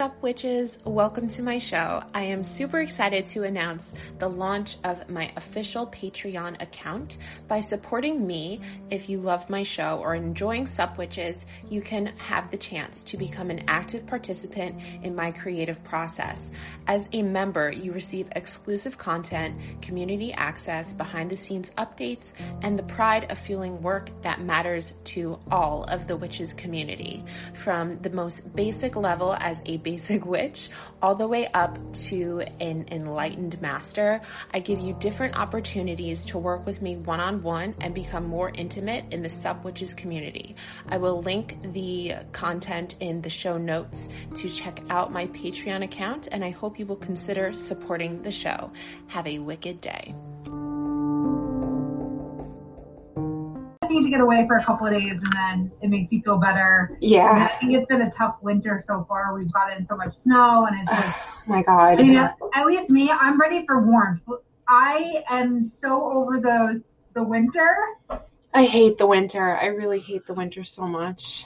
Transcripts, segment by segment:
up, witches? Welcome to my show. I am super excited to announce the launch of my official Patreon account. By supporting me, if you love my show or enjoying Sup Witches, you can have the chance to become an active participant in my creative process. As a member, you receive exclusive content, community access, behind the scenes updates, and the pride of fueling work that matters to all of the witches community. From the most basic level as a basic witch all the way up to an enlightened master. I give you different opportunities to work with me one on one and become more intimate in the Sup Witches community. I will link the content in the show notes to check out my Patreon account and I hope you will consider supporting the show. Have a wicked day. Need to get away for a couple of days and then it makes you feel better. Yeah. I think it's been a tough winter so far. We've gotten so much snow and it's just, Oh my God. I mean, at, at least me, I'm ready for warmth. I am so over the the winter. I hate the winter. I really hate the winter so much.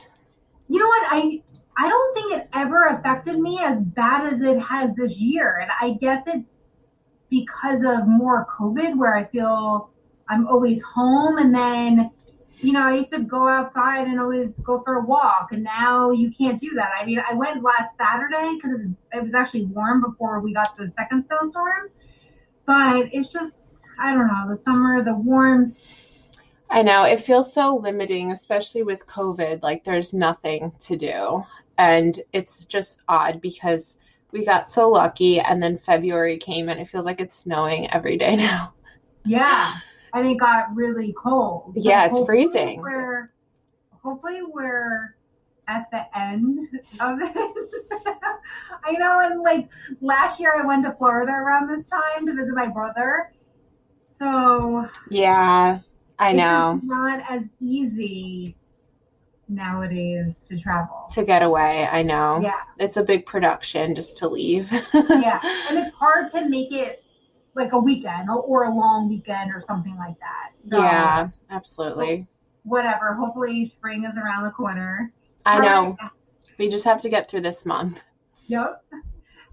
You know what? I I don't think it ever affected me as bad as it has this year. And I guess it's because of more COVID where I feel I'm always home and then you know, I used to go outside and always go for a walk, and now you can't do that. I mean, I went last Saturday because it was it was actually warm before we got the second snowstorm, but it's just I don't know the summer, the warm. I know it feels so limiting, especially with COVID. Like there's nothing to do. And it's just odd because we got so lucky and then February came and it feels like it's snowing every day now. Yeah, and it got really cold. So Yeah, it's freezing. We're hopefully we're at the end of it. I know, and like last year I went to Florida around this time to visit my brother. So Yeah, I it's know. just not as easy nowadays to travel. To get away, I know. Yeah, It's a big production just to leave. yeah, and it's hard to make it like a weekend or, or a long weekend or something like that. So Yeah, absolutely. whatever. Hopefully spring is around the corner. I know. Alright. We just have to get through this month. Yep.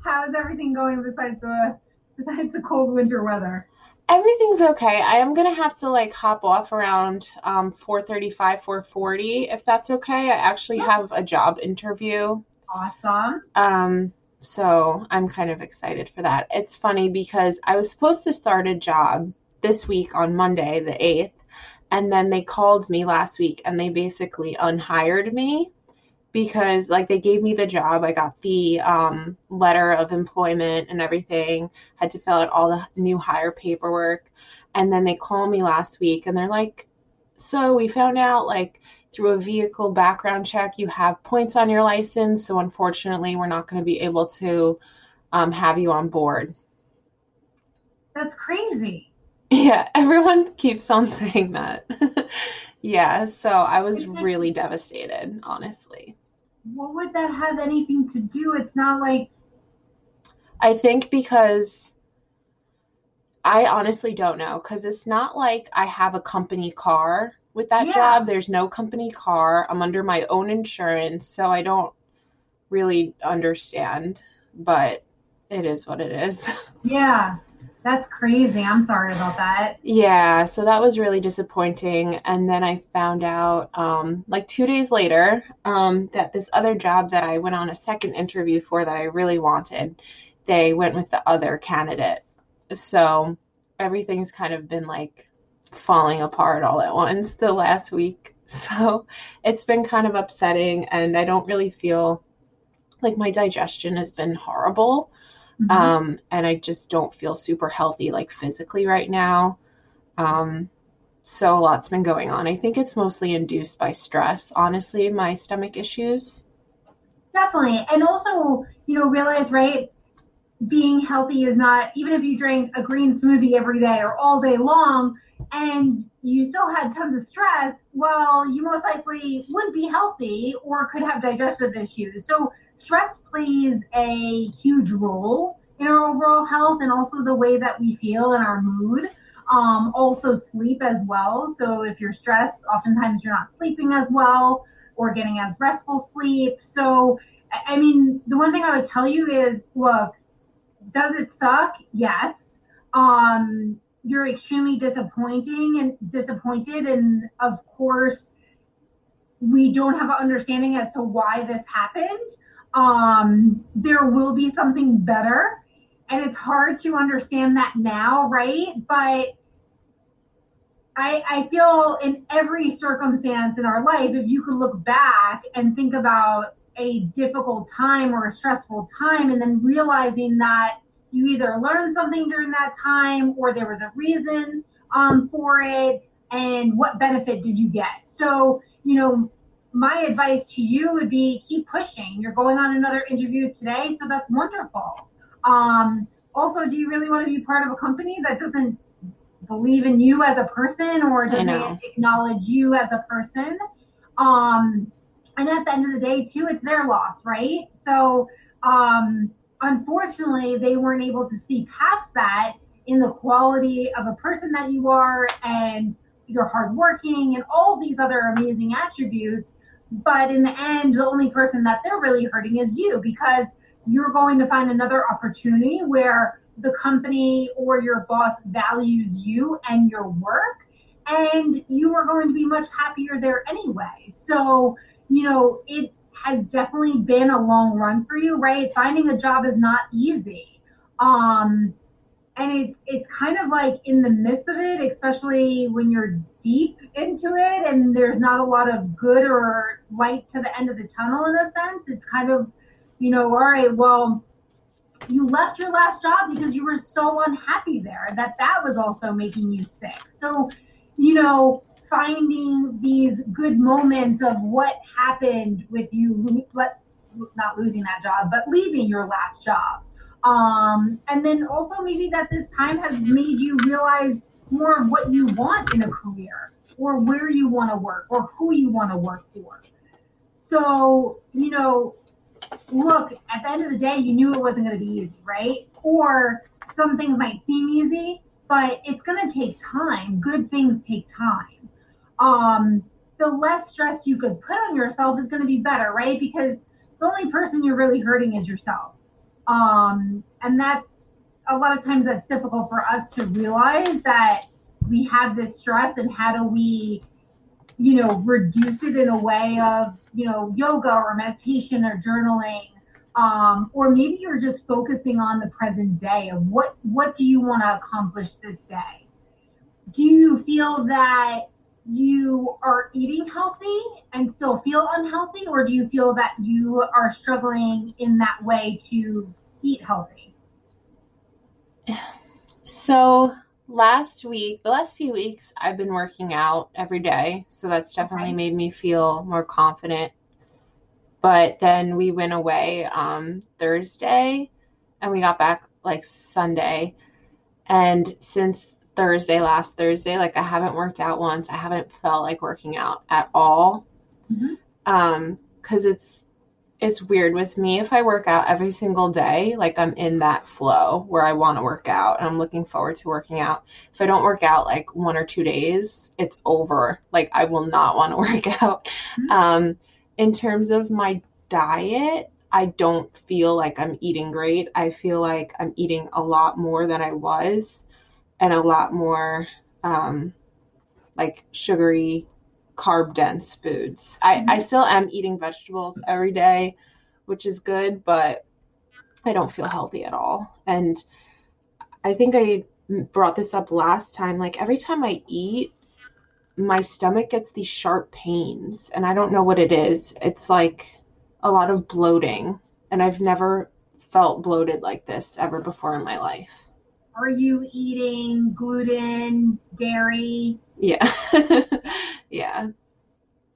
How's everything going besides the besides the cold winter weather? Everything's okay. I am gonna have to like hop off around um 4:35, 4:40 if that's okay. I actually have a job interview. Awesome. Um so I'm kind of excited for that. It's funny because I was supposed to start a job this week on Monday, the 8th, and then they called me last week and they basically unhired me because like they gave me the job. I got the um letter of employment and everything, had to fill out all the new hire paperwork, and then they called me last week and they're like, "So we found out like through a vehicle background check, you have points on your license. So unfortunately, we're not going to be able to um, have you on board. That's crazy. Yeah, everyone keeps on saying that. yeah, so I was really devastated, honestly. What would that have anything to do? It's not like I think because I honestly don't know because it's not like I have a company car with that Yeah. job. There's no company car. I'm under my own insurance, so I don't really understand, but it is what it is. yeah. That's crazy. I'm sorry about that. Yeah, so that was really disappointing. And then I found out, um, like two days later, um, that this other job that I went on a second interview for that I really wanted, they went with the other candidate. So everything's kind of been like falling apart all at once the last week. So it's been kind of upsetting, and I don't really feel like my digestion has been horrible. Mhm. Um, and I just don't feel super healthy, like physically right now. Um, so a lot's been going on. I think it's mostly induced by stress, honestly, my stomach issues. Definitely. And also, you know, realize, right, being healthy is not, even if you drink a green smoothie every day or all day long and you still had tons of stress, well, you most likely wouldn't be healthy or could have digestive issues. So, stress plays a huge role in our overall health and also the way that we feel and our mood. Um, also, sleep as well. So, if you're stressed, oftentimes you're not sleeping as well or getting as restful sleep. So, I mean, the one thing I would tell you is look, does it suck? Yes. Um, you're extremely disappointing and disappointed. And of course, we don't have an understanding as to why this happened. Um, there will be something better. And it's hard to understand that now, right? But I, I feel in every circumstance in our life, if you could look back and think about a difficult time or a stressful time, and then realizing that you either learned something during that time or there was a reason um, for it, and what benefit did you get? So, you know, my advice to you would be keep pushing. You're going on another interview today, so that's wonderful. Um, also, do you really want to be part of a company that doesn't believe in you as a person or doesn't acknowledge you as a person? Um, and at the end of the day, too, it's their loss, right? So, um, unfortunately, they weren't able to see past that in the quality of a person that you are and you're hardworking and all these other amazing attributes. But in the end, the only person that they're really hurting is you because you're going to find another opportunity where the company or your boss values you and your work and you are going to be much happier there anyway. So, you know, it has definitely been a long run for you, right? Finding a job is not easy. Um, and it's it's kind of like in the midst of it, especially when you're deep into it and there's not a lot of good or light to the end of the tunnel in a sense. It's kind of, you know, all right, well, you left your last job because you were so unhappy there that that was also making you sick. So, you know, finding these good moments of what happened with you, not losing that job, but leaving your last job. Um, and then also maybe that this time has made you realize more of what you want in a career or where you want to work or who you want to work for. So, you know, look, at the end of the day, you knew it wasn't going to be easy, right? Or some things might seem easy, but it's going to take time. Good things take time um, the less stress you could put on yourself is going to be better, right? Because the only person you're really hurting is yourself. Um, and that's a lot of times that's difficult for us to realize that we have this stress and how do we, you know, reduce it in a way of, you know, yoga or meditation or journaling. Um, or maybe you're just focusing on the present day of what what do you want to accomplish this day do you feel that you are eating healthy and still feel unhealthy, or do you feel that you are struggling in that way to eat healthy? So, last week, the last few weeks, I've been working out every day. So, that's definitely okay. made me feel more confident. But then we went away um, Thursday and we got back like Sunday. And since Thursday, last Thursday. Like I haven't worked out once. I haven't felt like working out at all. Mm-hmm. Um, cause it's it's weird with me if I work out every single day, like I'm in that flow where I want to work out and I'm looking forward to working out. If I don't work out like one or two days, it's over. Like I will not want to work out. Mm-hmm. Um, in terms of my diet, I don't feel like I'm eating great. I feel like I'm eating a lot more than I was and a lot more um, like sugary, carb dense foods. I, mm-hmm. I still am eating vegetables every day, which is good, but I don't feel healthy at all. And I think I brought this up last time. Like every time I eat, my stomach gets these sharp pains, and I don't know what it is. It's like a lot of bloating, and I've never felt bloated like this ever before in my life. Are you eating gluten, dairy? Yeah. yeah.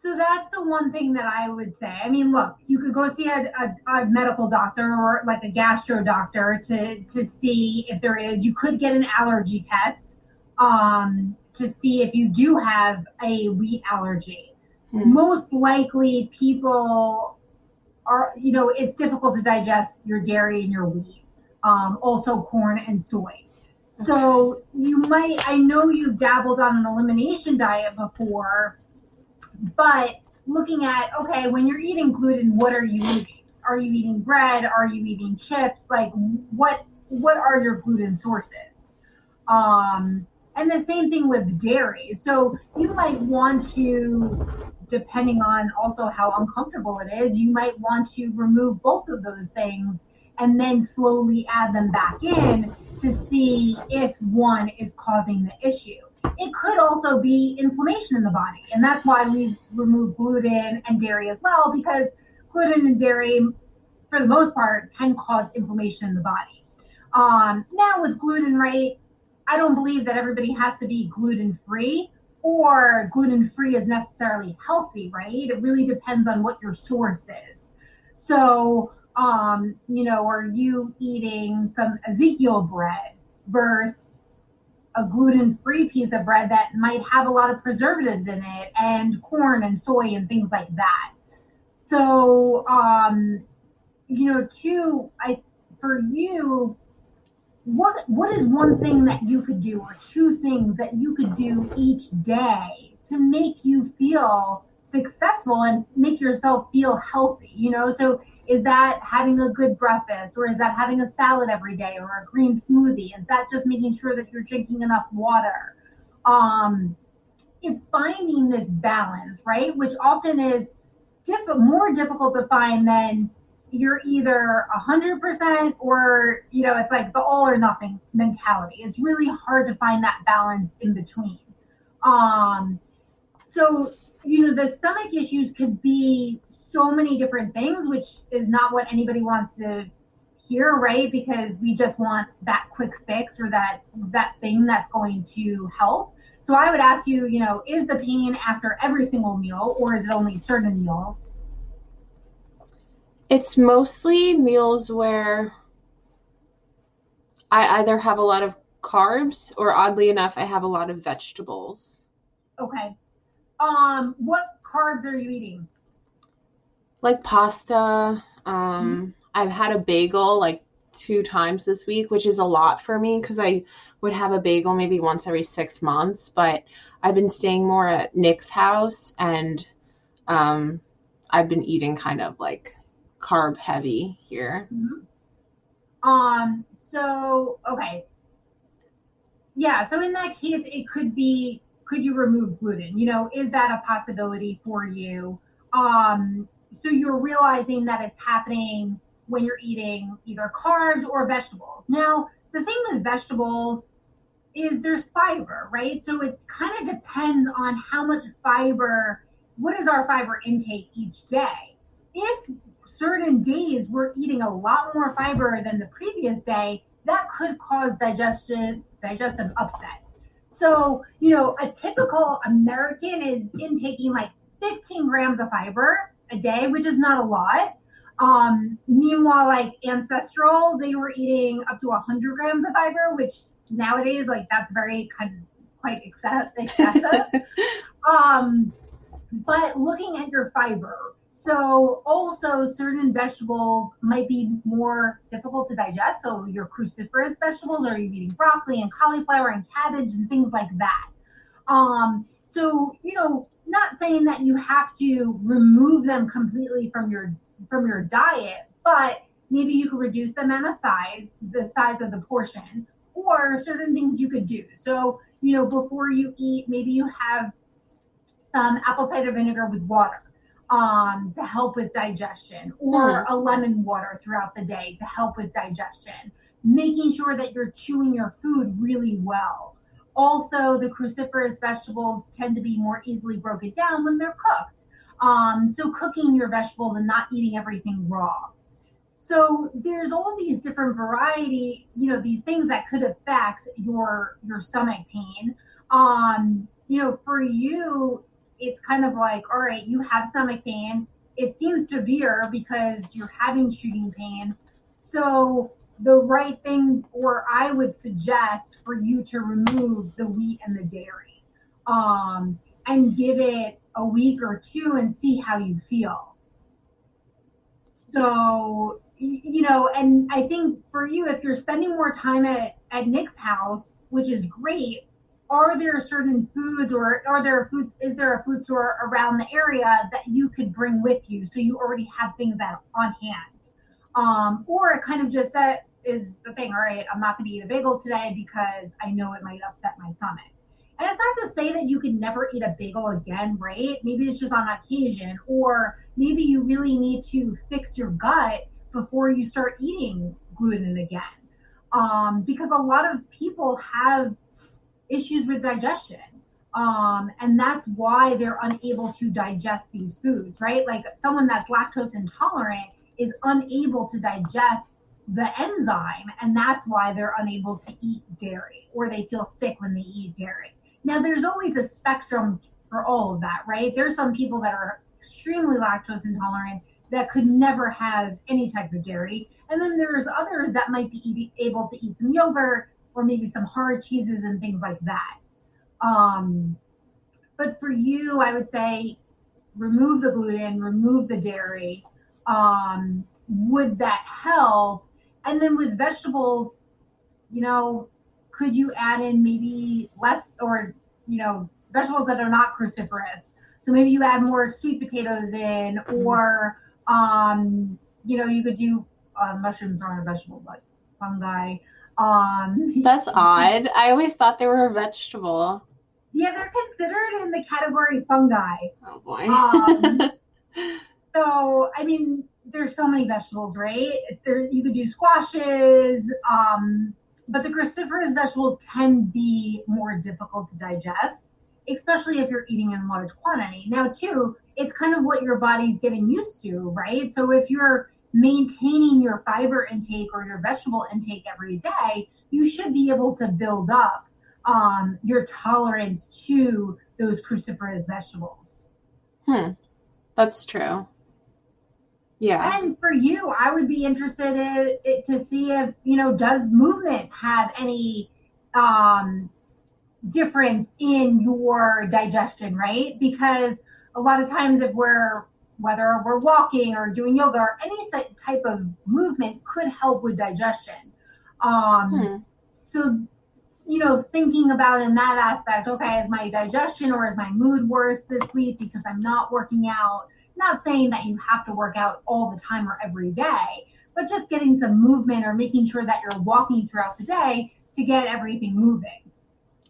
So that's the one thing that I would say. I mean, look, you could go see a, a, a, medical doctor or like a gastro doctor to, to see if there is. You could get an allergy test um, to see if you do have a wheat allergy. Hmm. Most likely, people are, you know, it's difficult to digest your dairy and your wheat, um, also corn and soy. So you might, I know you've dabbled on an elimination diet before, but looking at, okay, when you're eating gluten, what are you eating? are you eating bread? Are you eating chips? Like what what are your gluten sources? Um, and the same thing with dairy. So you might want to, depending on also how uncomfortable it is, you might want to remove both of those things and then slowly add them back in to see if one is causing the issue. It could also be inflammation in the body, and that's why we remove gluten and dairy as well, because gluten and dairy, for the most part, can cause inflammation in the body. Um, now with gluten, right? I don't believe that everybody has to be gluten free or gluten free is necessarily healthy, right? It really depends on what your source is. So, um, you know, are you eating some Ezekiel bread versus a gluten free piece of bread that might have a lot of preservatives in it and corn and soy and things like that? So, um, you know, two, I, for you, what what is one thing that you could do or two things that you could do each day to make you feel successful and make yourself feel healthy you know so is that having a good breakfast or is that having a salad every day or a green smoothie? Is that just making sure that you're drinking enough water? Um it's finding this balance right? Which often is diff- more difficult to find than you're either a hundred percent or you know it's like the all or nothing mentality. It's really hard to find that balance in between. Um so you know the stomach issues could be so many different things which is not what anybody wants to hear right because we just want that quick fix or that that thing that's going to help so i would ask you you know is the pain after every single meal or is it only certain meals it's mostly meals where I either have a lot of carbs or oddly enough I have a lot of vegetables. Okay. Um what carbs are you eating? Like pasta. Um mm-hmm. I've had a bagel like two times this week, which is a lot for me because I would have a bagel maybe once every six months, but I've been staying more at Nick's house and um I've been eating kind of like carb heavy here. Mm-hmm. Um. So okay. Yeah. So in that case, it could be. Could you remove gluten? You know, is that a possibility for you? Um. So you're realizing that it's happening when you're eating either carbs or vegetables. Now, the thing with vegetables is there's fiber, right? So it kind of depends on how much fiber, what is our fiber intake each day? If certain days we're eating a lot more fiber than the previous day, that could cause digestion digestive upset. So, you know, a typical American is intaking like 15 grams of fiber a day, which is not a lot. Um, meanwhile, like ancestral, they were eating up to 100 grams of fiber, which nowadays, like that's very kind of quite excessive. um, but looking at your fiber, so also certain vegetables might be more difficult to digest. So your cruciferous vegetables, are you eating broccoli and cauliflower and cabbage and things like that? Um, so you know, not saying that you have to remove them completely from your from your diet, but maybe you could reduce the amount of size, the size of the portion, or certain things you could do. So you know, before you eat, maybe you have some apple cider vinegar with water um, to help with digestion, or mm. a lemon water throughout the day to help with digestion. Making sure that you're chewing your food really well. Also, the cruciferous vegetables tend to be more easily broken down when they're cooked. Um, so, cooking your vegetables and not eating everything raw. So there's all these different variety, you know, these things that could affect your your stomach pain. Um, you know, for you, it's kind of like, all right, you have stomach pain. It seems severe because you're having shooting pain. So the right thing, or I would suggest for you to remove the wheat and the dairy, um, and give it a week or two and see how you feel. So you know, and I think for you, if you're spending more time at at Nick's house, which is great, are there certain foods or are there food is there a food store around the area that you could bring with you so you already have things that on hand um, or kind of just that is the thing all right i'm not going to eat a bagel today because i know it might upset my stomach and it's not to say that you can never eat a bagel again right maybe it's just on occasion or maybe you really need to fix your gut before you start eating gluten again um, because a lot of people have issues with digestion. Um, and that's why they're unable to digest these foods, right? Like someone that's lactose intolerant is unable to digest the enzyme, and that's why they're unable to eat dairy or they feel sick when they eat dairy. Now, there's always a spectrum for all of that, right? There's some people that are extremely lactose intolerant that could never have any type of dairy. And then there's others that might be able to eat some yogurt or maybe some hard cheeses and things like that. Um, but for you, I would say remove the gluten, remove the dairy. Um, would that help? And then with vegetables, you know, could you add in maybe less or, you know, vegetables that are not cruciferous? So maybe you add more sweet potatoes in, or, um, you know, you could do uh, mushrooms aren't a vegetable, but fungi. Um, That's odd. I always thought they were a vegetable. Yeah, they're considered in the category fungi. Oh boy. Um, so, I mean, there's so many vegetables, right? There, you could do squashes, um, but the cruciferous vegetables can be more difficult to digest, especially if you're eating in large quantity. Now, too, it's kind of what your body's getting used to, right? So if you're maintaining your fiber intake or your vegetable intake every day, you should be able to build up um, your tolerance to those cruciferous vegetables. Hmm, that's true. Yeah. And for you, I would be interested in, to see if, you know, does movement have any um, difference in your digestion, right? Because a lot of times if we're whether we're walking or doing yoga or any type of movement could help with digestion. Um, hmm. So, you know, thinking about in that aspect, okay, is my digestion or is my mood worse this week because I'm not working out? Not saying that you have to work out all the time or every day, but just getting some movement or making sure that you're walking throughout the day to get everything moving.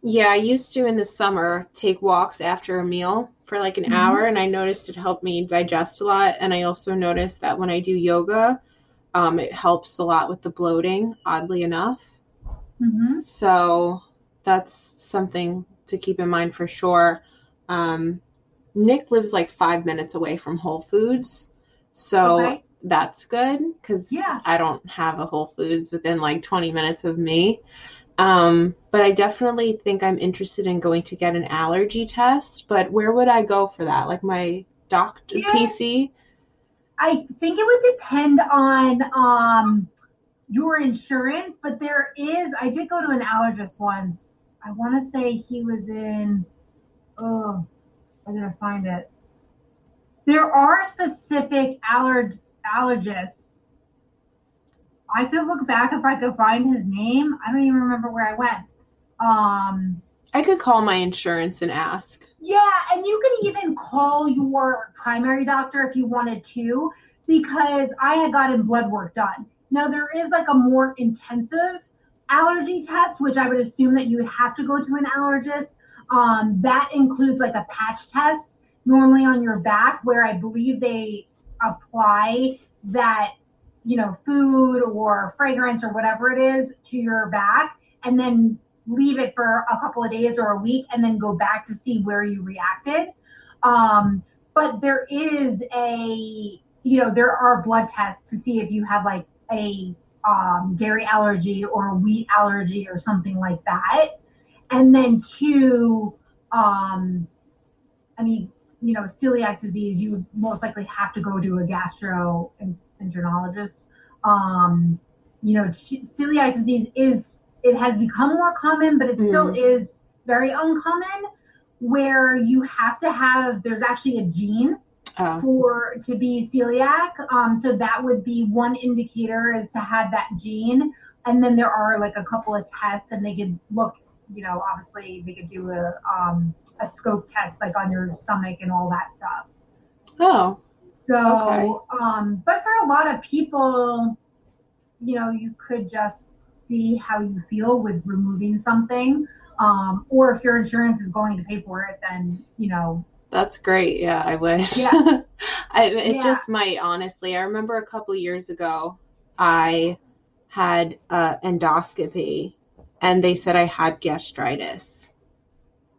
Yeah, I used to in the summer take walks after a meal for like an mm-hmm. hour, and I noticed it helped me digest a lot. And I also noticed that when I do yoga, um, it helps a lot with the bloating, oddly enough. Mm-hmm. So that's something to keep in mind for sure. Um, Nick lives like five minutes away from Whole Foods. So okay. that's good because yeah. I don't have a Whole Foods within like 20 minutes of me. Um, but I definitely think I'm interested in going to get an allergy test. But where would I go for that? Like my doctor yeah. PC? I think it would depend on um, your insurance, but there is. I did go to an allergist once. I want to say he was in. Oh, I'm gonna find it. There are specific allerg allergists I could look back if I could find his name. I don't even remember where I went. Um, I could call my insurance and ask. Yeah, and you could even call your primary doctor if you wanted to, because I had gotten blood work done. Now there is like a more intensive allergy test, which I would assume that you would have to go to an allergist. Um, that includes like a patch test, normally on your back, where I believe they apply that you know, food or fragrance or whatever it is to your back and then leave it for a couple of days or a week and then go back to see where you reacted. Um, but there is a, you know, there are blood tests to see if you have like a um, dairy allergy or a wheat allergy or something like that. And then two, um, I mean, you know, celiac disease, you most likely have to go to a gastroenterologist. Um, you know, celiac disease is it has become more common, but it mm. still is very uncommon. Where you have to have there's actually a gene oh. for to be celiac. Um, so that would be one indicator is to have that gene. And then there are like a couple of tests, and they could look you know, obviously they could do a um, a scope test like on your stomach and all that stuff. Oh. So, Okay. um, but for a lot of people, you know, you could just see how you feel with removing something. Um, or if your insurance is going to pay for it, then, you know, That's great. Yeah, I wish. Yeah. I, it Yeah. just might, honestly. I remember a couple years ago, I had uh, endoscopy and they said I had gastritis.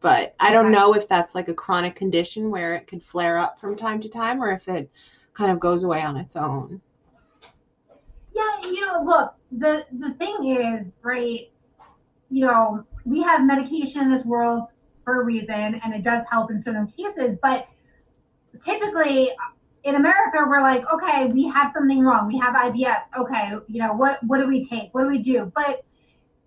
But I don't Okay. know if that's like a chronic condition where it could flare up from time to time or if it kind of goes away on its own. yeah, you know, look, the, the thing is, right, you know, we have medication in this world for a reason and it does help in certain cases, but typically in America, we're like, okay, we have something wrong. We have IBS. Okay, you know, what what do we take? What do we do? But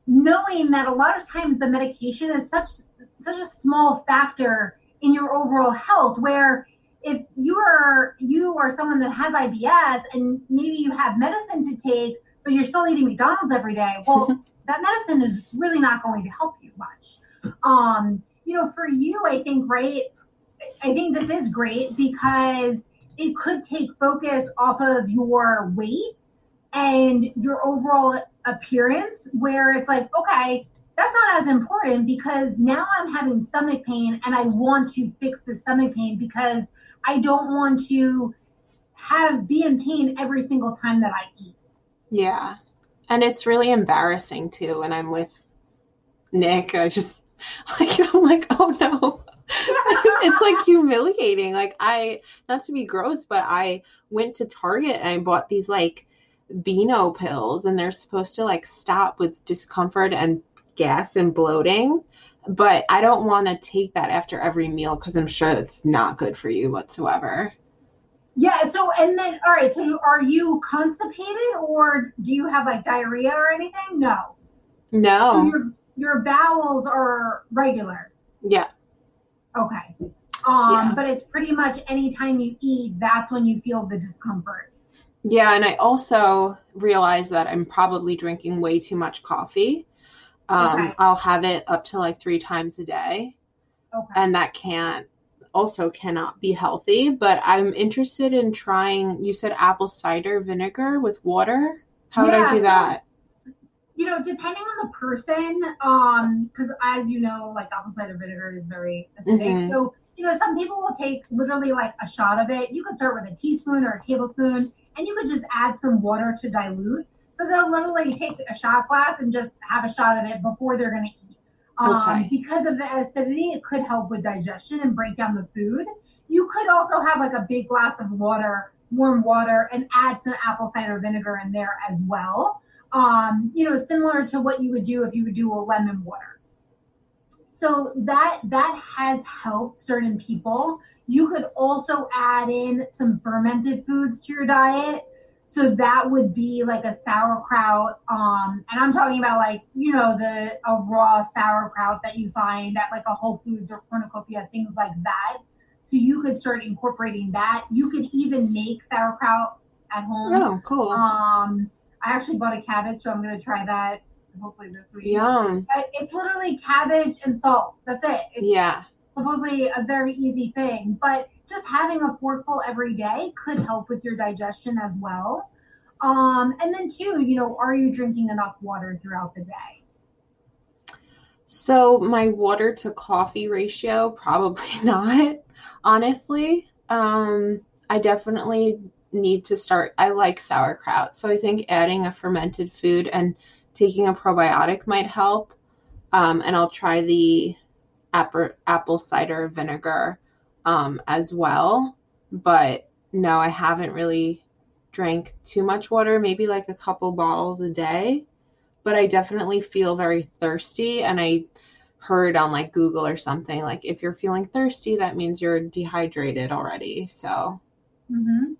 knowing that a lot of times the medication is such such a small factor in your overall health where if you are you are someone that has IBS and maybe you have medicine to take, but you're still eating McDonald's every day, well, that medicine is really not going to help you much. Um, you know, for you, I think, right, I think this is great because it could take focus off of your weight and your overall appearance, where it's like, okay, that's not as important because now I'm having stomach pain and I want to fix the stomach pain because I don't want to have be in pain every single time that I eat. Yeah. And it's really embarrassing too when I'm with Nick. I just like I'm like, oh no. it's like humiliating. Like I not to be gross, but I went to Target and I bought these like Beano pills and they're supposed to like stop with discomfort and gas and bloating. But I don't want to take that after every meal because I'm sure it's not good for you whatsoever. Yeah. So, and then, all right. So, are you constipated or do you have like diarrhea or anything? No. So No. your your bowels are regular. Yeah. Okay. Um, Yeah. but it's pretty much anytime you eat, that's when you feel the discomfort. Yeah, and I also realize that I'm probably drinking way too much coffee. Um, Okay. I'll have it up to like three times a day, Okay. and that can't also cannot be healthy. But I'm interested in trying. You said apple cider vinegar with water. How would I do so- that? you know, depending on the person, um, because as you know, like apple cider vinegar is very acidic. Mhm. So, you know, some people will take literally like a shot of it. You could start with a teaspoon or a tablespoon, and you could just add some water to dilute. So they'll literally take a shot glass and just have a shot of it before they're going to eat. Um, Okay. Because of the acidity, it could help with digestion and break down the food. You could also have like a big glass of water, warm water, and add some apple cider vinegar in there as well um, you know, similar to what you would do if you would do a lemon water. So that that has helped certain people. You could also add in some fermented foods to your diet. So that would be like a sauerkraut, um, and I'm talking about like you know the a raw sauerkraut that you find at like a Whole Foods or cornucopia, things like that. So you could start incorporating that. You could even make sauerkraut at home. Oh, cool. Um, I actually bought a cabbage, so I'm gonna try that hopefully this week. Yum. Uh, It's literally cabbage and salt. That's it. It's Yeah. Supposedly a very easy thing, but just having a forkful every day could help with your digestion as well. Um, and then two, you know, are you drinking enough water throughout the day? So my water to coffee ratio, probably not, honestly. Um, I definitely need to start. I like sauerkraut, so I think adding a fermented food and taking a probiotic might help. Um, and I'll try the apple apple cider vinegar um, as well. But no, I haven't really drank too much water, maybe like a couple bottles a day but I definitely feel very thirsty. And I heard on like Google or something, like if you're feeling thirsty, that means you're dehydrated already. So, Mm-hmm.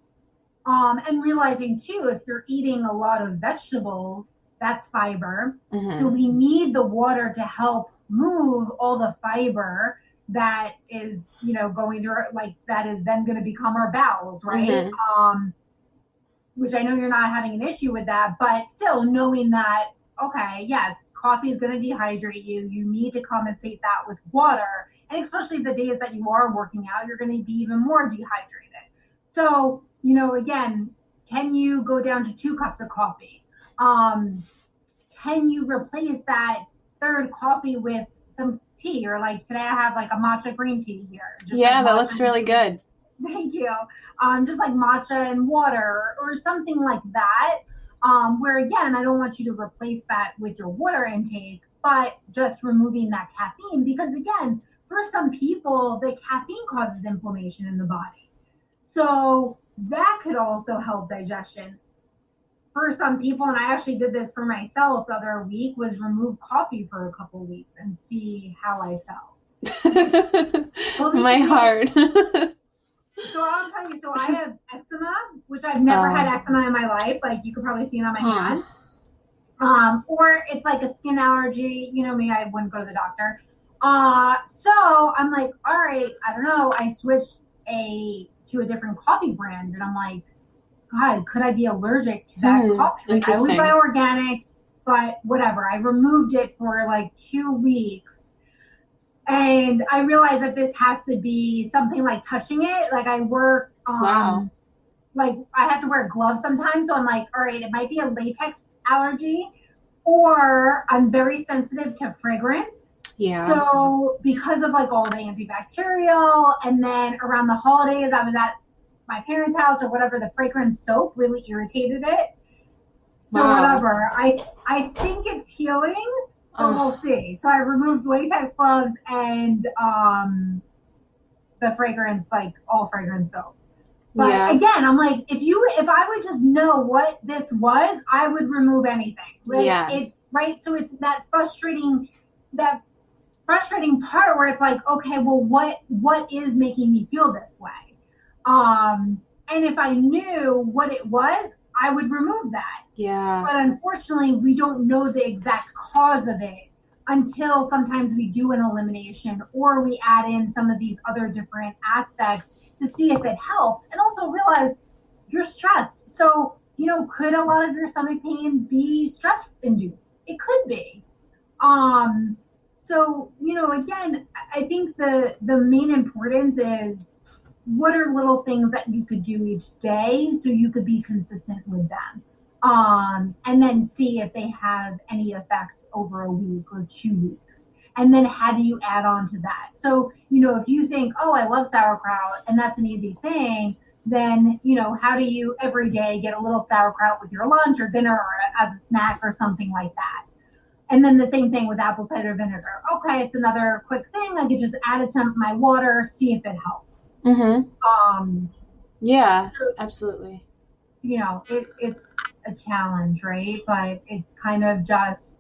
Um, and realizing too, if you're eating a lot of vegetables, that's fiber. mhm. So we need the water to help move all the fiber that is, you know, going through like that is then going to become our bowels, right? Mhm. Um, which I know you're not having an issue with that, but still knowing that, okay, yes, coffee is going to dehydrate you. You need to compensate that with water. And especially the days that you are working out, you're going to be even more dehydrated. So, you know, again, can you go down to two cups of coffee? Um, can you replace that third coffee with some tea? Or like today, I have like a matcha green tea here. yeah, like that looks really good. Thank you. Um, just like matcha and water or something like that. Um, where again, I don't want you to replace that with your water intake, but just removing that caffeine because again, for some people, the caffeine causes inflammation in the body. So that could also help digestion. For some people, and I actually did this for myself the other week, was remove coffee for a couple weeks and see how I felt. My heart. So I'll tell you, so I have eczema, which I've never had Oh. eczema in my life. Like you could probably see it on my Hmm. hands. Um, or it's like a skin allergy. You know me, I wouldn't go to the doctor. Uh, so I'm like, all right, I don't know. I switched a to a different coffee brand, and I'm like, God, could I be allergic to that Hmm, coffee? Like, I always interesting. buy organic, but whatever. I removed it for like two weeks. And I realized that this has to be something like touching it. Like I work um Wow. like I have to wear gloves sometimes. So I'm like, all right, it might be a latex allergy, or I'm very sensitive to fragrance. yeah. So because of like all the antibacterial, and then around the holidays, I was at my parents' house or whatever. The fragrance soap really irritated it. So Wow. whatever. I I think it's healing, but Oh, we'll see. So I removed latex gloves and um the fragrance, like all fragrance soap. But yeah. again, I'm like, if you if I would just know what this was, I would remove anything. Like, Yeah. It right. So it's that frustrating that frustrating part where it's like, okay, well what what is making me feel this way? Um and if I knew what it was, I would remove that. Yeah. But unfortunately, we don't know the exact cause of it until sometimes we do an elimination or we add in some of these other different aspects to see if it helps. And also realize you're stressed. So, you know, could a lot of your stomach pain be stress induced? It could be. Um, so, you know, again, I I think the the main importance is what are little things that you could do each day so you could be consistent with them um, and then see if they have any effect over a week or two weeks. And then how do you add on to that? So, you know, if you think, oh, I love sauerkraut and that's an easy thing, then, you know, how do you every day get a little sauerkraut with your lunch or dinner or as a snack or something like that? And then the same thing with apple cider vinegar. Okay, it's another quick thing. I could just add it to my water, see if it helps. Mhm. Um, Yeah. Absolutely. you know, it, it's a challenge, right? But it's kind of just,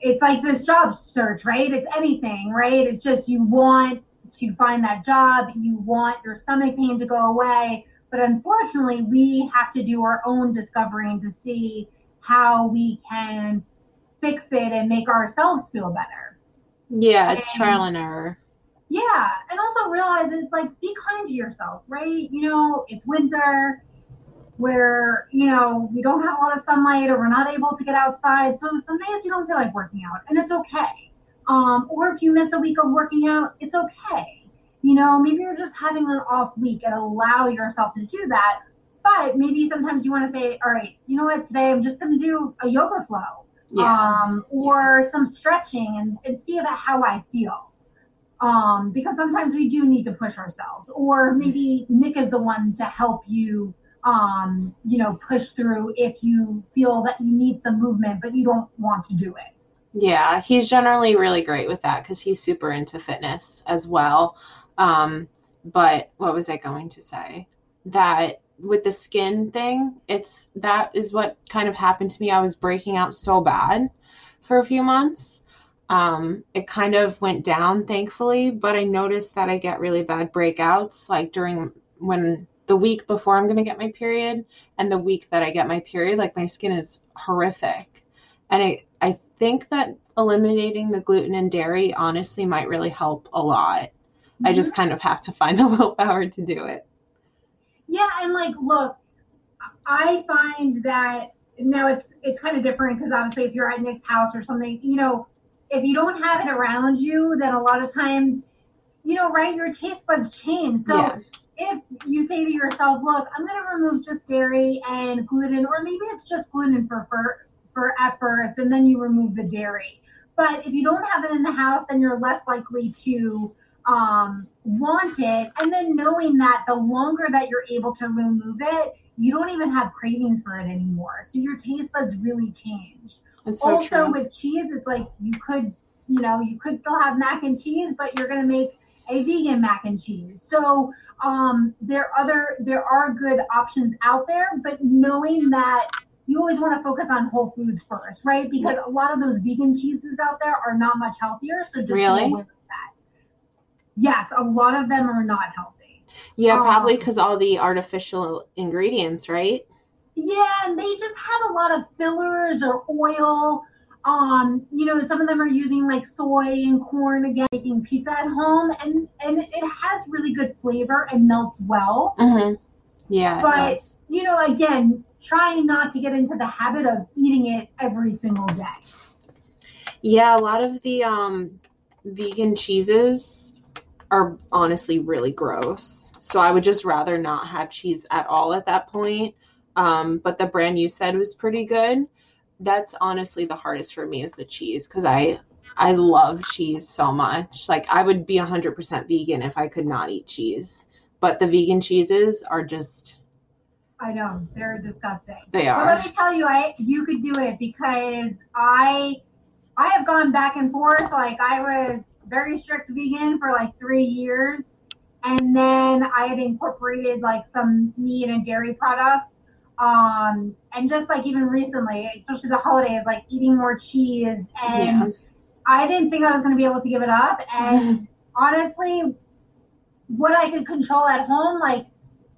it's like this job search, right? It's anything, right? It's just you want to find that job, you want your stomach pain to go away. But unfortunately, we have to do our own discovering to see how we can fix it and make ourselves feel better. Yeah. It's And- trial and error. Yeah, and also realize it's like be kind to yourself, right? You know, it's winter where, you know, we don't have a lot of sunlight or we're not able to get outside. So some days you don't feel like working out and it's okay. Um, or if you miss a week of working out, it's okay. You know, maybe you're just having an off week and allow yourself to do that. But maybe sometimes you want to say, all right, you know what, today I'm just going to do a yoga flow Yeah. um, or some stretching and, and see about how I feel. Um, because sometimes we do need to push ourselves, or maybe Nick is the one to help you, um, you know, push through if you feel that you need some movement, but you don't want to do it. Yeah, he's generally really great with that because he's super into fitness as well. Um, but what was I going to say? That with the skin thing, it's that is what kind of happened to me. I was breaking out so bad for a few months. Um, it kind of went down, thankfully, but I noticed that I get really bad breakouts like during when the week before I'm going to get my period and the week that I get my period, like my skin is horrific. And I, I think that eliminating the gluten and dairy honestly might really help a lot. I just kind of have to find the willpower to do it. Yeah, and like, look, I find that now it's it's kind of different because obviously if you're at Nick's house or something, you know, if you don't have it around you, then a lot of times, you know, right, your taste buds change. So Yeah. if you say to yourself, look, I'm gonna remove just dairy and gluten, or maybe it's just gluten for for, for at first, and then you remove the dairy. But if you don't have it in the house, then you're less likely to um, want it. And then knowing that the longer that you're able to remove it, you don't even have cravings for it anymore. So your taste buds really change. It's so also true. with cheese, it's like you could, you know, you could still have mac and cheese, but you're gonna make a vegan mac and cheese. So um, there are other there are good options out there, but knowing that you always want to focus on whole foods first, right? Because a lot of those vegan cheeses out there are not much healthier. So just be Really? aware of that. Yes, a lot of them are not healthy. yeah, probably um, because all the artificial ingredients, right? Yeah, and they just have a lot of fillers or oil. Um, you know, some of them are using like soy and corn again, making pizza at home, and and it has really good flavor and melts well. Mm-hmm. Yeah, But you know, again, trying not to get into the habit of eating it every single day. Yeah, a lot of the um, vegan cheeses are honestly really gross. So I would just rather not have cheese at all at that point. Um, but the brand you said was pretty good. That's honestly the hardest for me is the cheese because I I love cheese so much. Like I would be 100% vegan if I could not eat cheese. But the vegan cheeses are just I know they're disgusting. they are. But let me tell you, I you could do it because I I have gone back and forth. Like I was very strict vegan for like three years, and then I had incorporated like some meat and dairy products. Um, and just like even recently, especially the holidays, like eating more cheese, and Yeah. I didn't think I was going to be able to give it up. And honestly, what I could control at home, like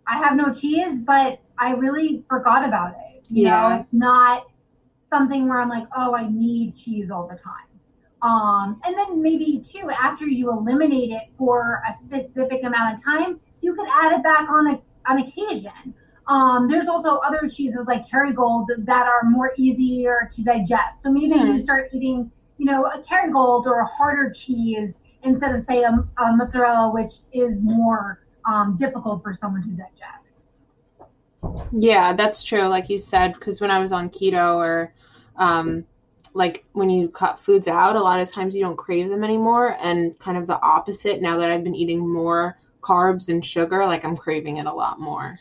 I have no cheese, but I really forgot about it. You Yeah. know, it's not something where I'm like, oh, I need cheese all the time. Um, and then maybe too, after you eliminate it for a specific amount of time, you could add it back on a, on occasion. Um, there's also other cheeses like Kerrygold that are more easier to digest. So maybe Hmm. you start eating, you know, a Kerrygold or a harder cheese instead of say a, a mozzarella, which is more um, difficult for someone to digest. Yeah, that's true. Like you said, because when I was on keto or um, like when you cut foods out, a lot of times you don't crave them anymore. And kind of the opposite, now that I've been eating more carbs and sugar, like I'm craving it a lot more.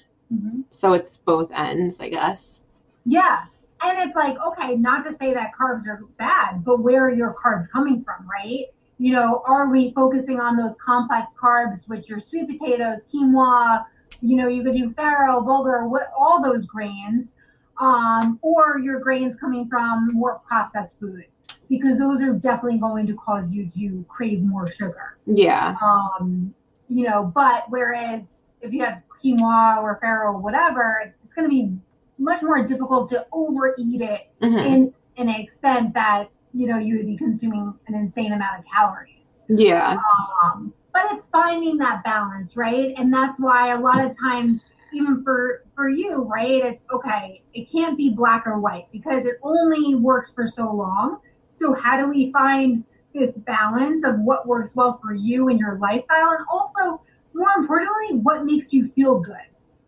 So it's both ends, I guess. Yeah. And it's like, okay, not to say that carbs are bad, but where are your carbs coming from, right? You know, are we focusing on those complex carbs, which are sweet potatoes, quinoa, you know, you could do farro, bulgur, what all those grains, um, or your grains coming from more processed food, because those are definitely going to cause you to crave more sugar. Yeah. Um, you know, but whereas if you have quinoa or farro whatever, it's going to be much more difficult to overeat it hmm in, in an extent that, you know, you would be consuming an insane amount of calories. Yeah. Um, but it's finding that balance, right? And that's why a lot of times, even for for you, right? It's okay. It can't be black or white because it only works for so long. So how do we find this balance of what works well for you and your lifestyle, and also more importantly, what makes you feel good?